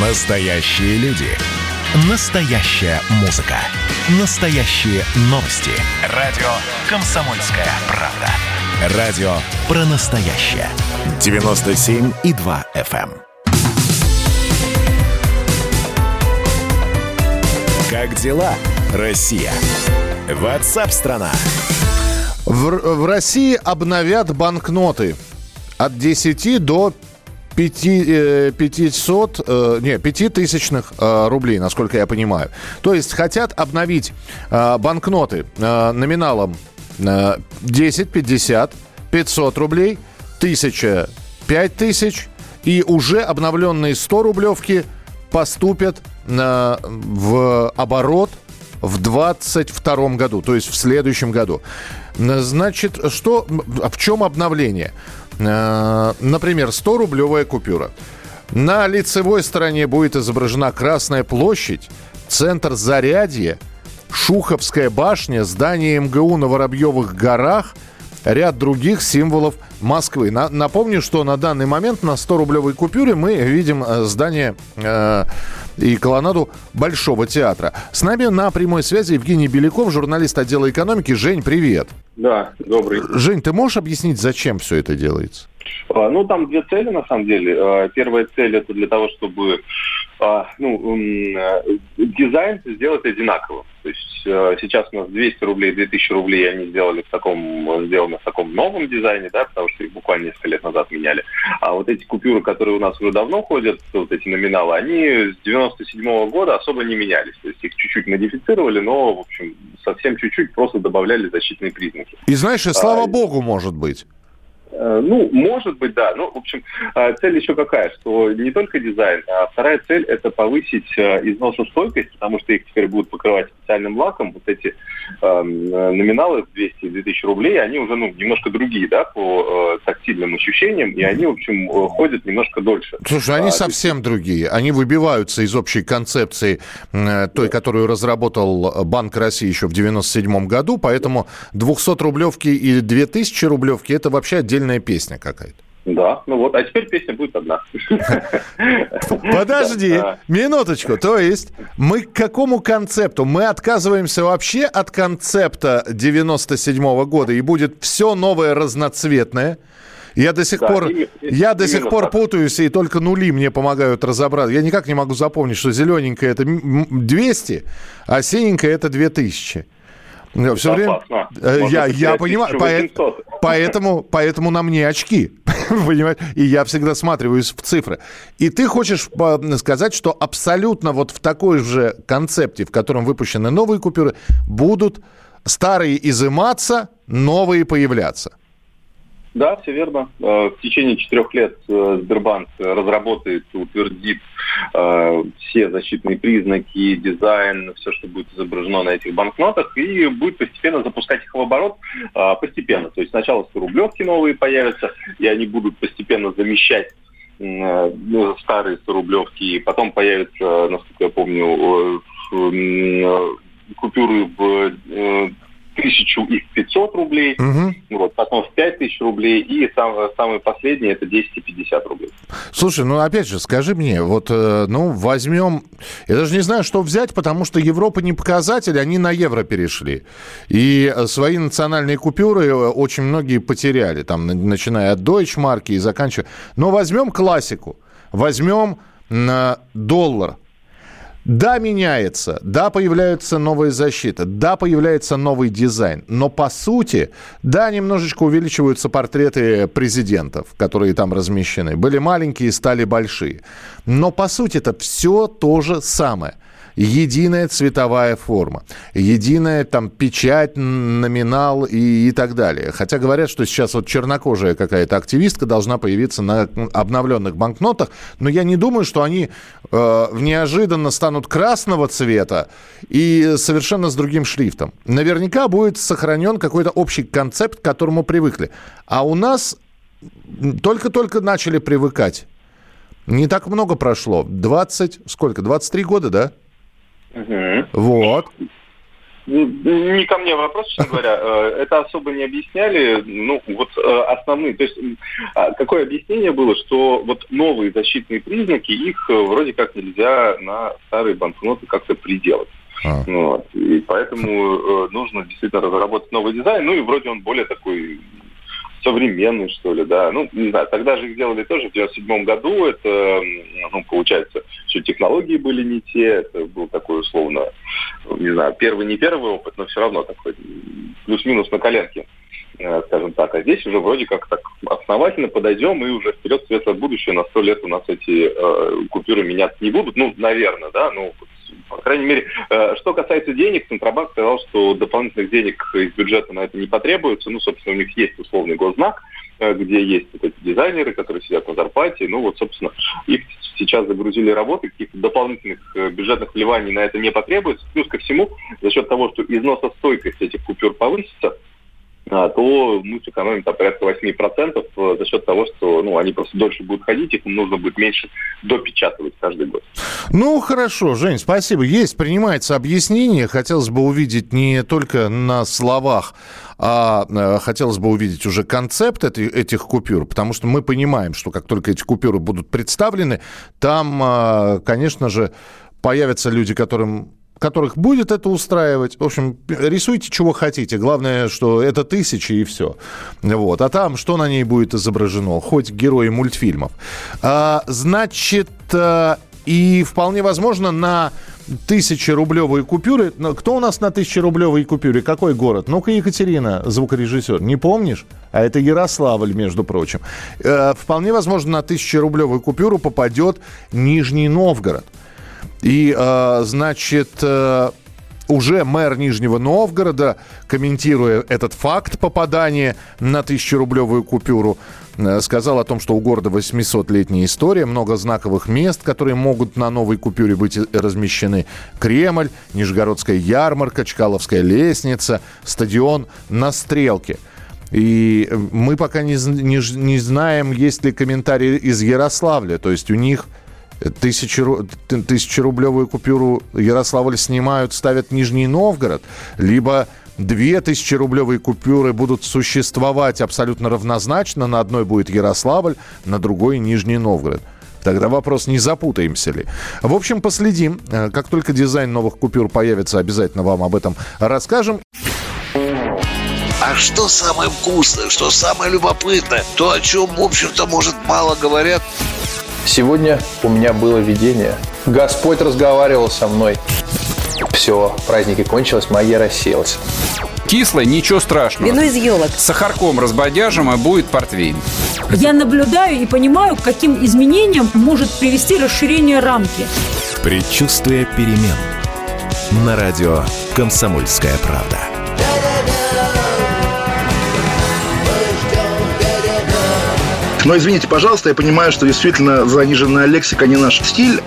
Настоящие люди. Настоящая музыка. Настоящие новости. Радио «Комсомольская правда». Радио про настоящее. 97,2 FM. эм. Как дела, Россия? Ватсап-страна! В, в России обновят банкноты от 10 до 5, э, 500, э, не, 5000 э, рублей, насколько я понимаю. То есть хотят обновить э, банкноты э, номиналом э, 10, 50, 500 рублей, 1000, 5000 и уже обновленные 100 рублевки поступят э, в оборот в 22 году, то есть в следующем году. Значит, что, в чем обновление? Э, Например, 100-рублевая купюра. На лицевой стороне будет изображена Красная площадь, центр Зарядье, Шуховская башня, здание МГУ на Воробьевых горах, ряд других символов Москвы. На- напомню, что на данный момент на 100-рублевой купюре мы видим э, здание э, и колоннаду Большого театра. С нами на прямой связи Евгений Беляков, журналист отдела экономики. Жень, привет. Да, добрый. Жень, ты можешь объяснить, зачем все это делается? А, Ну, там две цели, на самом деле. А, Первая цель – это для того, чтобы а, ну, э, дизайн сделать одинаковым. То есть э, сейчас у нас 200 рублей, 2000 рублей они сделали в таком, сделаны в таком новом дизайне, да, потому что их буквально несколько лет назад меняли. А вот эти купюры, которые у нас уже давно ходят, вот эти номиналы, они с 97 года особо не менялись. То есть их чуть-чуть модифицировали, но, в общем, совсем чуть-чуть просто добавляли защитные признаки. И знаешь, и слава А, богу, может быть. Э, Ну, может быть, да. Ну, в общем, э, цель еще какая, что не только дизайн, а вторая цель – это повысить э, износостойкость, потому что их теперь будут покрывать специальным лаком. Вот эти эм, э, номиналы 200-2000 рублей, они уже ну, немножко другие, да, по э, тактильным ощущениям, и они, в общем, э, ходят немножко дольше. Слушай, они А, совсем другие. Они выбиваются из общей концепции э, той, которую разработал Банк России еще в 97 году. Поэтому 200-рублевки и 2000-рублевки – это вообще отдельная песня какая-то. Да, ну вот, а теперь песня будет одна. Подожди, минуточку. То есть мы к какому концепту? Мы отказываемся вообще от концепта 97 года, и будет все новое разноцветное. Я до сих Да, пор, име- я до сих пор так. путаюсь, и только нули мне помогают разобраться. Я никак не могу запомнить, что зелененькое это м- м- 200, а синенькое это 2000. Все время... опасно. Э, Можно Я, я понимаю, 1800. поэт- поэтому, поэтому на мне очки, понимаешь? И я всегда сматриваюсь в цифры. И ты хочешь по- сказать, что абсолютно вот в такой же концепте, в котором выпущены новые купюры, будут старые изыматься, новые появляться. Да, все верно. Э, В течение четырех лет э, Сбербанк разработает, утвердит э, все защитные признаки, дизайн, все, что будет изображено на этих банкнотах, и будет постепенно запускать их в оборот постепенно. То есть сначала 100 рублевки новые появятся, и они будут постепенно замещать ну, старые 100 рублевки, и потом появятся, насколько я помню, купюры в тысячу и в 500 рублей, Мгм. вот, потом в 5 тысяч рублей, и сам, самый последний это 10 и 50 рублей. Слушай, ну опять же, скажи мне, вот, э, ну, возьмем... Я даже не знаю, что взять, потому что Европа не показатель, они на евро перешли. И свои национальные купюры э, очень многие потеряли, там, на- начиная от Deutschmark и заканчивая... Но возьмем классику, возьмем э, доллар. Да, меняется, да, появляются новые защиты, да, появляется новый дизайн, но по сути, да, немножечко увеличиваются портреты президентов, которые там размещены. Были маленькие, стали большие. Но по сути это все то же самое. Единая цветовая форма, единая там печать, номинал и, и так далее. Хотя говорят, что сейчас вот чернокожая какая-то активистка должна появиться на обновленных банкнотах, но я не думаю, что они э, неожиданно станут красного цвета и совершенно с другим шрифтом. Наверняка будет сохранен какой-то общий концепт, к которому привыкли. А у нас только-только начали привыкать. Не так много прошло. 20, сколько? 23 года, да? Мгм. Вот. Не ко мне вопрос, честно говоря. Э, это особо не объясняли. Ну, вот э, основные. То есть, а какое объяснение было, что вот новые защитные признаки, их вроде как нельзя на старые банкноты как-то приделать. А. Вот. И поэтому нужно действительно разработать новый дизайн. Ну и вроде он более такой современный, что ли, да. Ну, не знаю, тогда же их делали тоже в 97 году. Это, ну, получается, что технологии были не те. Это был такой, условно, не знаю, первый, не первый опыт, но все равно такой плюс-минус на коленке э, скажем так. А здесь уже вроде как так основательно подойдем и уже вперед светлое будущее на сто лет у нас эти э, купюры меняться не будут. Ну, наверное, да, ну, по крайней мере, э, что касается денег, Центробанк сказал, что дополнительных денег из бюджета на это не потребуется. Ну, собственно, у них есть условный госзнак, э, где есть вот эти дизайнеры, которые сидят на зарплате. Ну, вот, собственно, их сейчас загрузили работы, каких-то дополнительных э, бюджетных вливаний на это не потребуется. Плюс ко всему, за счет того, что износостойкость этих купюр повысится, то мы сэкономим там, порядка 8% э, за счет того, что ну, они просто дольше будут ходить, их нужно будет меньше допечатывать каждый год. Ну, хорошо, Жень, спасибо. Есть, принимается объяснение. Хотелось бы увидеть не только на словах, а э, хотелось бы увидеть уже концепт этих купюр, потому что мы понимаем, что как только эти купюры будут представлены, там, э, конечно же, появятся люди, которым которых будет это устраивать. В общем, рисуйте, чего хотите. Главное, что это тысячи и все. Вот. А там, что на ней будет изображено? Хоть герои мультфильмов. А, значит, а, и вполне возможно на тысячерублевые купюры. Кто у нас на тысячерублевой купюре? Какой город? Ну-ка, Екатерина, звукорежиссер. Не помнишь? А это Ярославль, между прочим. Э, вполне возможно, на тысячерублевую купюру попадет Нижний Новгород. И, э, значит, э, уже мэр Нижнего Новгорода, комментируя этот факт попадания на тысячерублевую купюру, э, сказал о том, что у города 800-летняя история, много знаковых мест, которые могут на новой купюре быть размещены. Кремль, Нижегородская ярмарка, Чкаловская лестница, стадион на Стрелке. И мы пока не, не, не знаем, есть ли комментарии из Ярославля. То есть у них тысячу, тысячерублевую купюру Ярославль снимают, ставят Нижний Новгород, либо две тысячерублевые купюры будут существовать абсолютно равнозначно. На одной будет Ярославль, на другой Нижний Новгород. Тогда вопрос, не запутаемся ли. В общем, последим. Э, как только дизайн новых купюр появится, обязательно вам об этом расскажем. А что самое вкусное, что самое любопытное, то, о чем, в общем-то, может, мало говорят – Сегодня у меня было видение. Господь разговаривал со мной. Все, праздники кончились, магия рассеялась. Кислое, ничего страшного. Вино из елок. С сахарком разбодяжим, и будет портвейн. Я наблюдаю и понимаю, к каким изменениям может привести расширение рамки. Предчувствие перемен. На радио «Комсомольская правда». Но извините, пожалуйста, я понимаю, что действительно заниженная лексика не наш стиль.